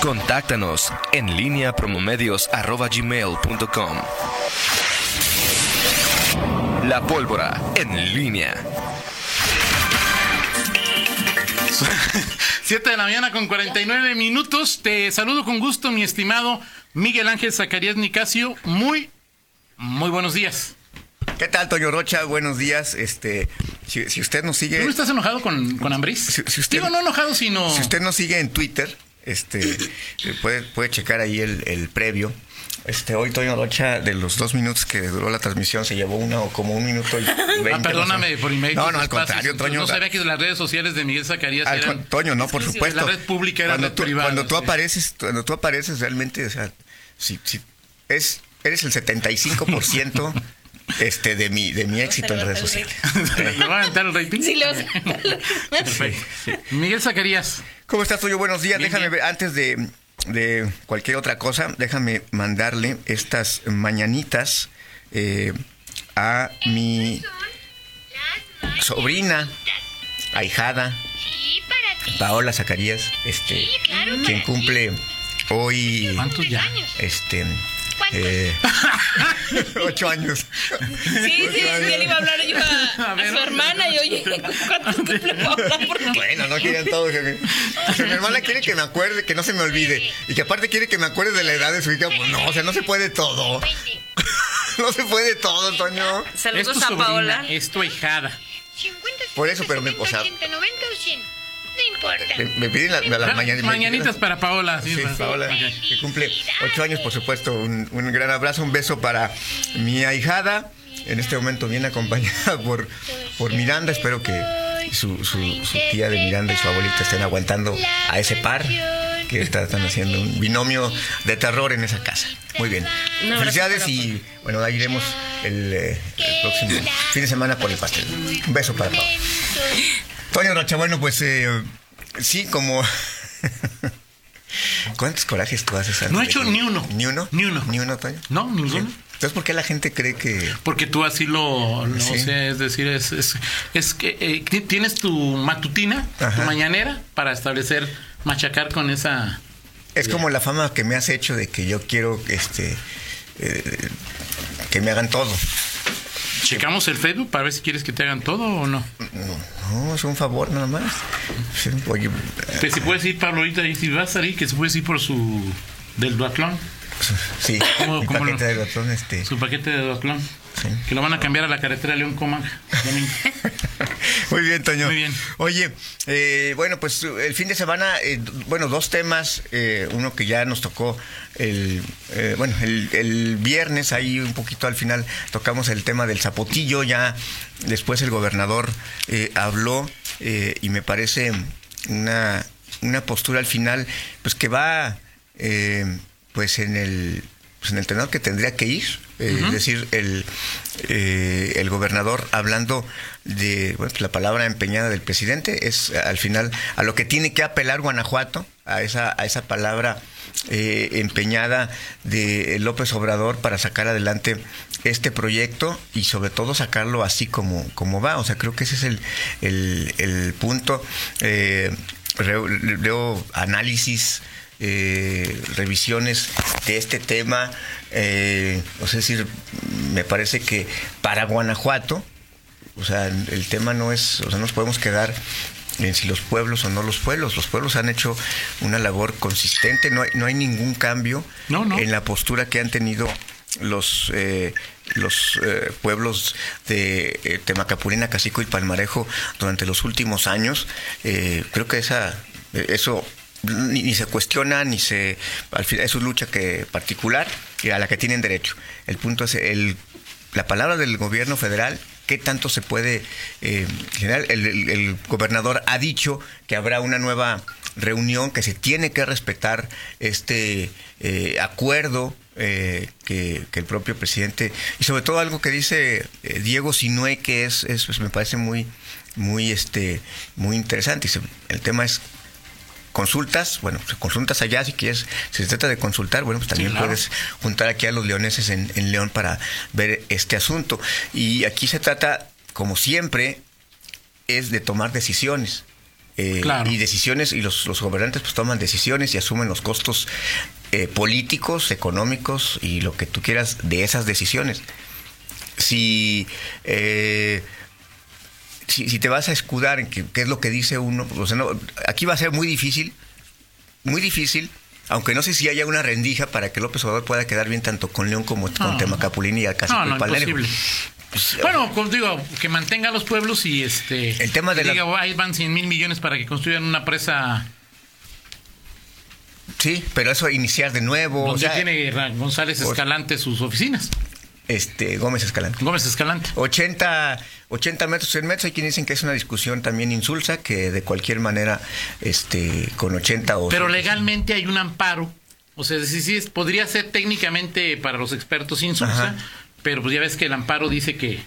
Contáctanos en línea promomedios.com. La pólvora en línea. 7 de la mañana con 49 minutos. Te saludo con gusto, mi estimado Miguel Ángel Zacarías Nicasio. Muy, muy buenos días. ¿Qué tal, Toño Rocha? Buenos días. Este, si, si usted nos sigue. ¿Tú no estás enojado con, con Ambris? Si- si usted- Digo, no enojado, sino. Si usted nos sigue en Twitter, este, puede, puede checar ahí el, el previo. Este, hoy Toño Rocha, de los dos minutos que duró la transmisión, se llevó uno como un minuto y veinte. Ah, perdóname o por email. No, no, al contrario, Toño. No sabía que las redes sociales de Miguel Zacarías Al eran. Toño, no, por supuesto. La red pública era cuando red tú, privada. Cuando tú sí. apareces, cuando tú apareces realmente, o sea, si, si es, eres el 75% este, de mi, de mi éxito en redes sociales. ¿Le van a el rating? Sí, le vas Perfecto. Miguel Zacarías. ¿Cómo estás, Toño? Buenos días. Bien, déjame bien. ver, antes de, de cualquier otra cosa, déjame mandarle estas mañanitas eh, a mi sobrina, ahijada. Paola Zacarías, este, quien cumple hoy este ¿Cuántos? eh, ocho años. Sí, sí, sí, él iba a hablar yo a, A a ver. su hermana y oye, ¿cuánto cumple? Porque Bueno, no quieren todos. jefe. Pero mi hermana quiere que me acuerde, que no se me olvide. Y que aparte quiere que me acuerde de la edad de su hija. Pues no, o sea, no se puede todo. No se puede todo, Antonio. Saludos a Paola. es tu ahijada. 50, Por eso, pero me- 70, o sea- 80, 90 o 100. No importa. Me, me piden la- las mañanitas. Mañanitas para Paola. Sí, Sí, para- Paola, que cumple ocho años, por supuesto. Un, un gran abrazo, un beso para mi ahijada. En este momento viene acompañada por, por Miranda. Espero que su, su- su tía de Miranda y su abuelita estén aguantando a ese par que está- están haciendo un binomio de terror en esa casa. Muy bien. Felicidades y bueno, ahí iremos el, eh, el próximo fin de semana por el pastel. Un beso para Pau. Toño Rocha, bueno, pues eh, sí, como... ¿Cuántos corajes tú haces? antes No he hecho ni uno. ¿Ni uno? Ni uno. ¿Ni uno, Toño? No, ninguno. Entonces, ¿por qué la gente cree que...? Porque tú así lo, lo Sí. sé, es decir, es, es, es que eh, ti- tienes tu matutina, tu mañanera, para establecer, machacar con esa... Es como la fama que me has hecho de que yo quiero este eh, que me hagan todo. Checamos el Facebook para ver si quieres que te hagan todo o no. No, es un favor nada más. Oye, Que si puedes ir, Pablo, ahorita, y si vas a salir, que si puedes ir por su... del duatlón, sí, ¿Cómo- mi cómo paquete lo- de ratón, este... su paquete de duatlón. Sí. Que lo van a cambiar a la carretera León domingo. Muy bien, Toño. Muy bien. Oye, eh, bueno, pues el fin de semana, eh, bueno, dos temas. eh, uno que ya nos tocó el, eh, bueno, el, el viernes, ahí un poquito al final tocamos el tema del zapotillo. Ya después el gobernador eh, habló eh, y me parece una, una postura al final, pues que va, eh, pues en el, pues en el tenor que tendría que ir. eh, Es decir, el, eh, el gobernador hablando de bueno, pues la palabra empeñada del presidente es al final a lo que tiene que apelar Guanajuato, a esa, a esa palabra eh, empeñada de López Obrador para sacar adelante este proyecto y sobre todo sacarlo así como, como va. O sea, creo que ese es el, el, el punto. Eh, leo análisis eh, revisiones de este tema. Eh, o sea, es decir, me parece que para Guanajuato, o sea, el tema no es, o sea, no nos podemos quedar en si los pueblos o no los pueblos. Los pueblos han hecho una labor consistente, no hay, no hay ningún cambio No, no. en la postura que han tenido los eh, los eh, pueblos de eh, Temacapurina, Cacico y Palmarejo durante los últimos años. Eh, creo que esa eso ni, ni se cuestiona ni se al final es una lucha que particular y a la que tienen derecho. El punto es el la palabra del gobierno federal qué tanto se puede eh, generar. El, gobernador ha dicho que habrá una nueva reunión, que se tiene que respetar este eh, acuerdo eh, que, el propio presidente y sobre todo algo que dice eh, Diego Sinue que es, es pues, me parece muy muy este muy interesante. El tema es consultas, bueno, pues, consultas allá si quieres, si se trata de consultar, bueno, pues también claro. puedes juntar aquí a los leoneses en, en León para ver este asunto. Y aquí se trata, como siempre, es de tomar decisiones. eh, Claro. y decisiones, y los, los gobernantes pues toman decisiones y asumen los costos eh, políticos, económicos y lo que tú quieras de esas decisiones. Si, eh, si, si te vas a escudar en qué es lo que dice uno, pues, o sea, no, aquí va a ser muy difícil, muy difícil, aunque no sé si haya una rendija para que López Obrador pueda quedar bien tanto con León como con No. Temacapulín y Alcázar No, no, imposible. Pues, Bueno, como digo, que mantenga a los pueblos y este. El tema de la- diga, "Oh, ahí van 100 mil millones para que construyan una presa Sí, pero eso iniciar de nuevo. o sea, tiene González pues- Escalante sus oficinas. Este Gómez Escalante. Gómez Escalante. 80, 80 metros, 100 metros, hay quien dicen que es una discusión también insulsa, que de cualquier manera, este, con 80 o... Pero 100, legalmente hay un amparo. O sea, sí, sí, podría ser técnicamente para los expertos insulsa, Ajá. pero pues ya ves que el amparo dice que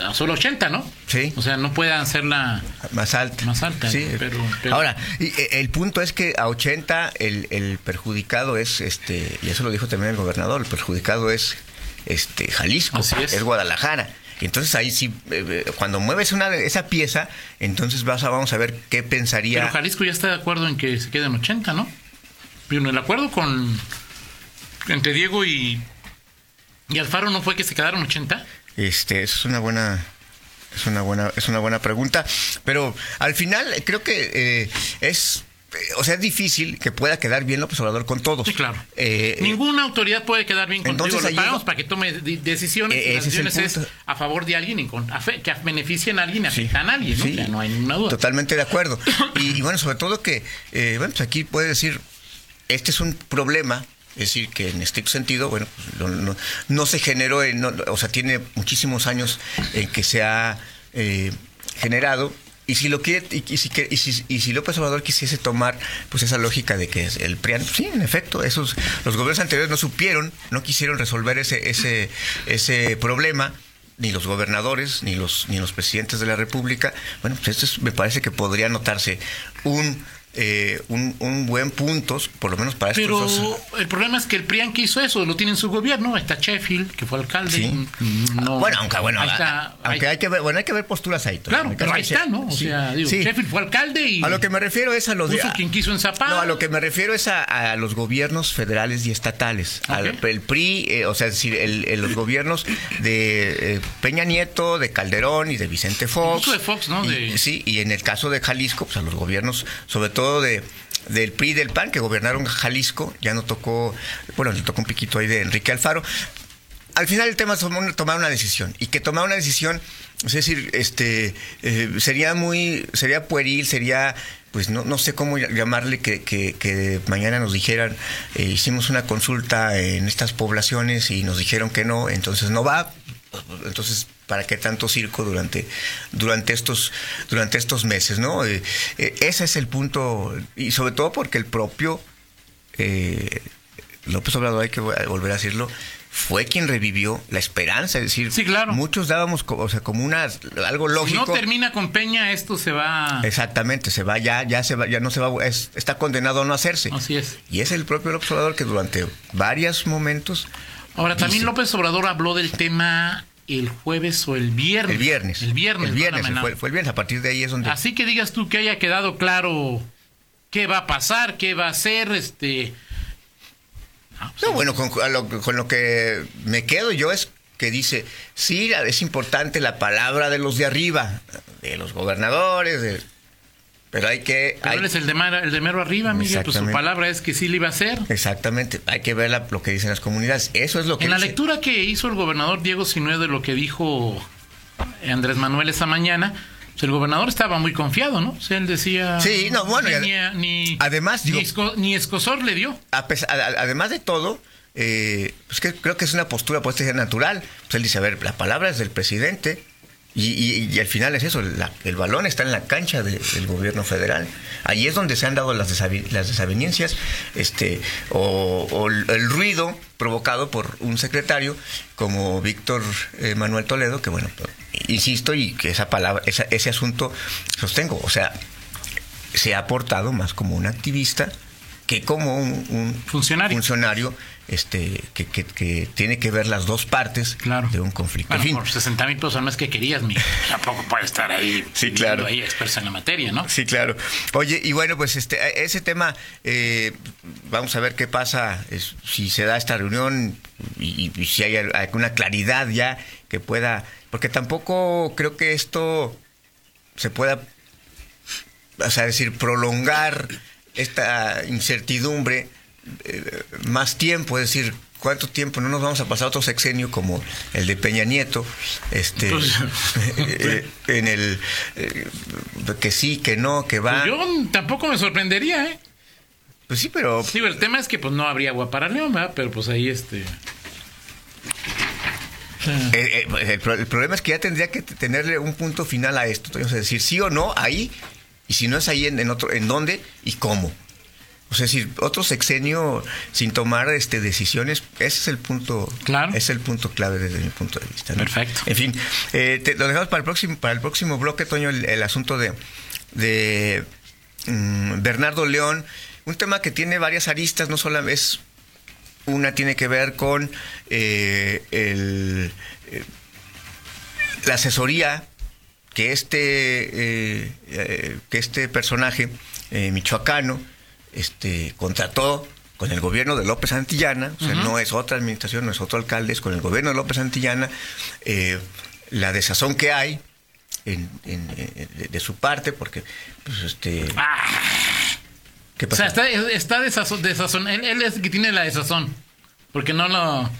a solo 80, ¿no? Sí. O sea, no puedan hacerla Más alta. más alta. Sí, pero, pero- Ahora, y, eh, el punto es que a 80 el, el perjudicado es, este, y eso lo dijo también el gobernador, el perjudicado es este Jalisco, Así es. Guadalajara. Entonces ahí sí, eh, eh, cuando mueves una esa pieza, entonces vas a, vamos a ver qué pensaría. Pero Jalisco ya está de acuerdo en que se queden 80, ¿no? Pero en el acuerdo con entre Diego y, y Alfaro no fue que se quedaron 80. Este, eso es una buena, es una buena, es una buena pregunta. Pero al final creo que eh, es, o sea, es difícil que pueda quedar bien López Obrador con todos. Sí, claro. Eh, Ninguna autoridad puede quedar bien Lo ahí pagamos para que tome de- decisiones. Eh, ese decisiones es, a favor de alguien y con, a fe- que beneficien a alguien y Sí, afectan a alguien, ¿no? sí. Hay ninguna duda. Totalmente de acuerdo. Y, y bueno, sobre todo que, eh, bueno, pues aquí puede decir, este es un problema, es decir, que en estricto sentido, bueno, pues, no, no- no se generó, en- no- o sea, tiene muchísimos años en que se ha eh, generado. Y si lo quiere, y, y si, y si- y si López Obrador quisiese tomar pues esa lógica de que es el PRIAN, sí, en efecto, esos los gobiernos anteriores no supieron, no quisieron resolver ese, ese, ese problema ni los gobernadores, ni los, ni los presidentes de la República. Bueno, pues esto es- me parece que podría notarse un, eh, un, un buen punto, por lo menos para estos Pero dos. el problema es que el PRIAN que hizo eso lo tiene en su gobierno. Está Sheffield, que fue alcalde. Sí. Mm, no- bueno, aunque bueno, está, a- aunque hay que ver, bueno, hay que ver posturas ahí. Claro, pero ahí está, ¿no? O sí, sea, digo, sí. Sheffield fue alcalde y A lo que me refiero es a los puso quien quiso en Zapata. No, a lo que me refiero es a, a los gobiernos federales y estatales. Al- el PRI, eh, o sea, es decir, el- el- los gobiernos de eh, Peña Nieto, de Calderón y de Vicente Fox. Incluso de Fox, ¿no? Y- De- sí, y en el caso de Jalisco, pues a los gobiernos, sobre todo de del PRI del PAN, que gobernaron Jalisco, ya no tocó, bueno, le tocó un piquito ahí de Enrique Alfaro. Al final el tema es tomar una- decisión y que tomar una decisión, es decir, este eh, sería muy, sería pueril, sería, pues no, no sé cómo llamarle que mañana nos dijeran, eh, hicimos una consulta en estas poblaciones y nos dijeron que no, entonces no va, entonces para qué tanto circo durante durante estos durante estos meses, ¿no? Eh, eh, ese es el punto y sobre todo porque el propio eh, López Obrador, hay que volver a decirlo, fue quien revivió la esperanza, es decir, Sí, claro. muchos dábamos, o sea, como una algo Si lógico. no termina con Peña, esto se va. Exactamente, se va ya, ya se va, ya no se va, es- está condenado a no hacerse. Así es. Y es el propio López Obrador que durante varios momentos, Ahora, también Dice- López Obrador habló del tema el jueves o el viernes. el viernes, El viernes. el viernes, fue, no. fue el viernes, a partir de ahí es donde Así que digas tú que haya quedado claro qué va a pasar, qué va a hacer, este. Ah, pues, No, bueno, con, lo, con lo que me quedo yo es que dice, sí, es importante la palabra de los de arriba, de los gobernadores, de- pero hay que... Pero hay- él es el de, mar- el de mero arriba, Miguel. Pues su palabra es que sí le iba a hacer. Exactamente, hay que ver la- lo que dicen las comunidades. Eso es lo que... En la lectura que hizo el gobernador Diego Sinue de lo que dijo Andrés Manuel esa mañana, pues el gobernador estaba muy confiado, ¿no? O sea, él decía. Sí, no, bueno, Ni, y ad- ni, además, digo- ni, esco- ni escosor le dio. A a- además de todo, eh, pues que creo que es una postura pues, ser natural. Pues él dice, a ver, la palabra es del presidente y, y- y al final es eso, la- el balón está en la cancha de- del gobierno federal. Ahí es donde se han dado las, las desavenencias este, o, el ruido provocado por un secretario como Víctor eh, Manuel Toledo, que bueno, insisto y que esa palabra, esa- ese asunto sostengo, o sea, se ha portado más como un activista que como un, un Funcionario. funcionario, este, que, que- que tiene que ver las dos partes Claro. de un conflicto. Bueno, en fin, por 60 mil mes que querías, mi. Tampoco puede estar ahí. Sí, claro. Ahí experto en la materia, ¿no? Sí, claro. Oye, y bueno, pues este, ese tema, eh, vamos a ver qué pasa, es- si se da esta reunión y, y si hay al- alguna claridad ya que pueda, porque tampoco creo que esto se pueda, o sea, decir, prolongar esta incertidumbre eh, más tiempo, es decir, ¿cuánto tiempo? No nos vamos a pasar otro sexenio como el de Peña Nieto, este, Pues, eh, en el eh, que sí, que no, que va. Pues yo tampoco me sorprendería, ¿eh? Pues sí, pero Digo, el tema es que pues no habría agua para León, ¿verdad? Pero pues ahí este. el, el problema es que ya tendría que tenerle un punto final a esto. Es decir, sí o no, ahí, y si no es ahí, en, en otro, en dónde y cómo. O sea, decir, otro sexenio sin tomar este decisiones, ese es el punto, Claro. es el punto clave desde mi punto de vista. ¿no? Perfecto. En fin, eh, te- lo dejamos para el próximo, para el próximo bloque, Toño, el, el asunto de, de mm, Bernardo León, un tema que tiene varias aristas, no solo es una tiene que ver con eh, el, eh, la asesoría que este eh, eh, que este personaje eh, michoacano este contrató con el gobierno de López Santillana, o sea, no es otra administración, no es otro alcalde, es con el gobierno de López Santillana, eh, la desazón que hay en- en- en- de, de su parte, porque pues este ¿qué O sea, está, está desazón. desazón. Él, él es el que tiene la desazón. Porque no lo.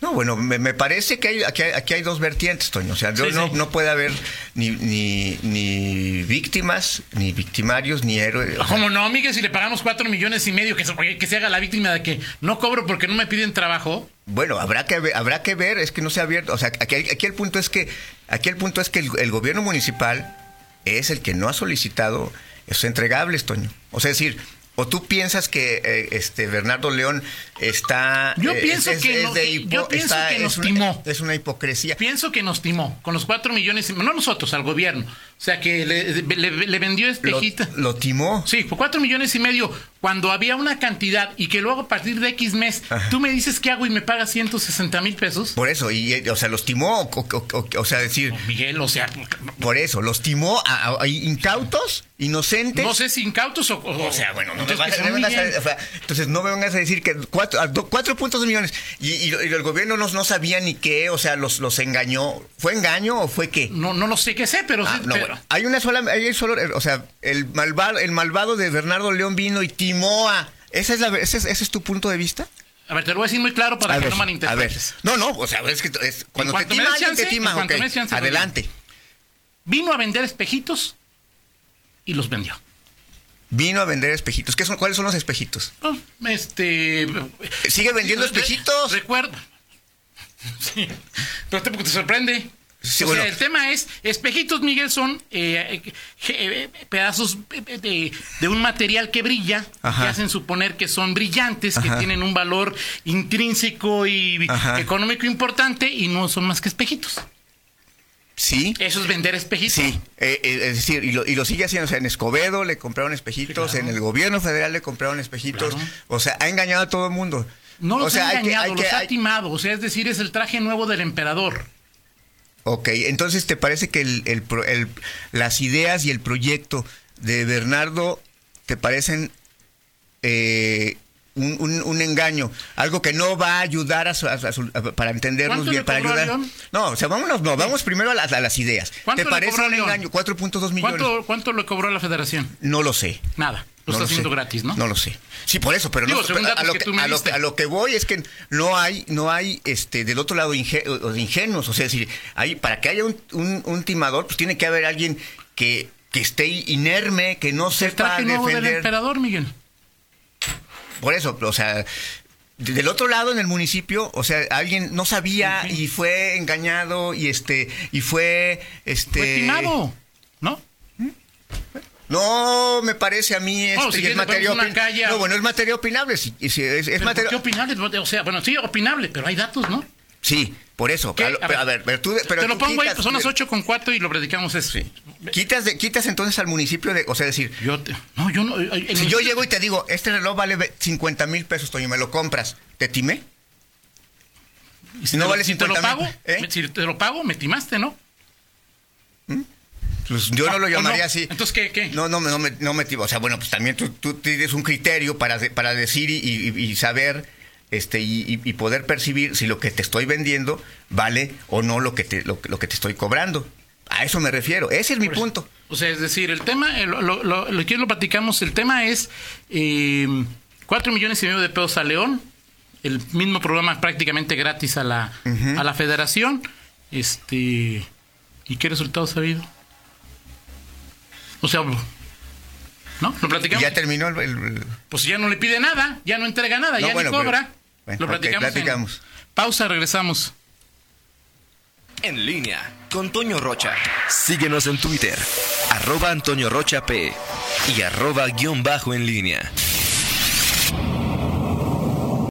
No, bueno, me, me parece que hay, aquí, hay, aquí hay dos vertientes, Toño. O sea, no, Sí, no, sí. no puede haber ni, ni, ni víctimas, ni victimarios, ni héroes. Como no, Miguel, si le pagamos cuatro millones y medio, que se, que se haga la víctima de que no cobro porque no me piden trabajo. Bueno, habrá que ver, habrá que ver, es que no se ha abierto. O sea, aquí, aquí el punto es que, aquí el punto es que el, el gobierno municipal es el que no ha solicitado esos entregables, Toño. O sea, es decir, o tú piensas que eh, este Bernardo León está Yo pienso que no- yo pienso que nos es una- timó. es una hipocresía. Pienso que nos timó con los cuatro millones, y- no nosotros, al gobierno. O sea, que le, le- le vendió espejita. lo timó. Sí, por cuatro millones y medio, cuando había una cantidad y que luego a partir de X mes, Ajá. tú me dices qué hago y me pagas 160 mil pesos. Por eso, y, eh, o sea, los timó, o, o- o- o sea, decir, Miguel, o sea, por eso, los timó a, incautos, inocentes. no sé si incautos o... O sea, bueno, no me entonces, vas me a- o sea, entonces no me vengas a decir que cuatro, cuatro puntos de millones y, y- y el gobierno no, no sabía ni qué, o sea, los, los engañó. ¿Fue engaño o fue qué? No, no lo sé qué sé, pero Ah, sí, no, pero- bueno, hay una sola, hay solo, o sea, el malvado, el malvado de Bernardo León vino y timó a. ¿Esa es la, ese, es, ese es tu punto de vista? A ver, te lo voy a decir muy claro para a que ver, no a ver. malinterpretes. No, no, o sea, es que es- cuando te cuanto me tima des alguien, te chance, tima, en cuanto ok, me des chance, lo adelante. Vino a vender espejitos y los vendió. Vino a vender espejitos. ¿Qué son, ¿Cuáles son los espejitos? Oh, Este. ¿Sigue vendiendo espejitos? Recuerda. Sí. Pero te, te sorprende. Sí, o bueno. sea, el tema es, espejitos, Miguel, son eh, eh, eh, pedazos eh, de, de un material que brilla, Ajá. que hacen suponer que son brillantes, que tienen un valor intrínseco y Ajá. económico importante y no son más que espejitos. Sí. Eso es vender espejitos. Sí, eh, es decir, y lo, y lo sigue haciendo. O sea, en Escobedo le compraron espejitos, claro. en el gobierno federal le compraron espejitos. Claro. O sea, ha engañado a todo el mundo. No los o sea, ha que- engañado, que- los ha timado. O sea, es decir, es el traje nuevo del emperador. Ok, entonces te parece que el, el el- las ideas y el proyecto de Bernardo te parecen eh, un, un- un engaño, algo que no va a ayudar a su- a su- a- para entendernos ¿Cuánto bien, para ayudar. No, o sea, vámonos, no, vamos primero a las, a las ideas. ¿Cuánto ¿Te le parece un engaño? 4.2 millones. ¿Cuánto, ¿Cuánto le cobró la federación? No lo sé. Nada. Lo No está haciendo gratis, ¿no? No lo sé. Sí, por eso, pero Digo, no a, lo que que, tú me a, lo diste. que, a lo que voy es que no hay, no hay este del otro lado ingenuos. O sea, decir, hay, para que haya un, un- un timador, pues tiene que haber alguien que, que esté inerme, que no El sepa traje nuevo del defender. emperador, Miguel. Por eso, o sea, de- del otro lado en el municipio, o sea, alguien no sabía y fue engañado y este y fue este Fue timado, ¿no? No, me parece a mí este, si y es materia ponemos una opin- calle a- No, bueno, es materia opinable, sí, sí, es, es Pero ¿por materia ¿Qué opinable? O sea, bueno, sí, opinable, pero hay datos, ¿no? Sí, por eso. A, lo- A ver. a ver, pero tú, pero Te lo pongo ahí, quitas- son las 8 con 4 y lo predicamos eso. Quitas, de- quitas entonces al municipio de, o sea, decir, Yo te- no, yo no. eh, eh, si yo llego y te digo, este reloj vale ve- 50 mil pesos, Toño, me lo compras, ¿te timé? y si no te lo- vale si te lo 50,000, pago, ¿eh? si te lo pago, me timaste, ¿no? Pues yo no ¿O lo llamaría no? así. Entonces, ¿qué? qué? No, no, no me, no me. O sea, bueno, pues también tú, tú tienes un criterio para, para decir y, y- y saber este y, y- poder percibir si lo que te estoy vendiendo vale o no lo que te, lo, lo que te estoy cobrando. A eso me refiero. Ese es mi Por punto. O sea, es decir, el tema, eh, lo, lo, lo- lo que lo platicamos, el tema es eh, 4 millones y medio de pesos a León, el mismo programa prácticamente gratis a la, a la federación. Este, ¿Y qué resultados ha habido? O sea, ¿no? Lo Y platicamos. ya terminó el, el- Pues ya no le pide nada, ya no entrega nada, No, ya bueno, ni cobra. pero- bueno, lo ok, platicamos. en- platicamos. Pausa, regresamos. En línea con Toño Rocha. Síguenos en Twitter, arroba Antonio Rocha P y arroba guion bajo en línea.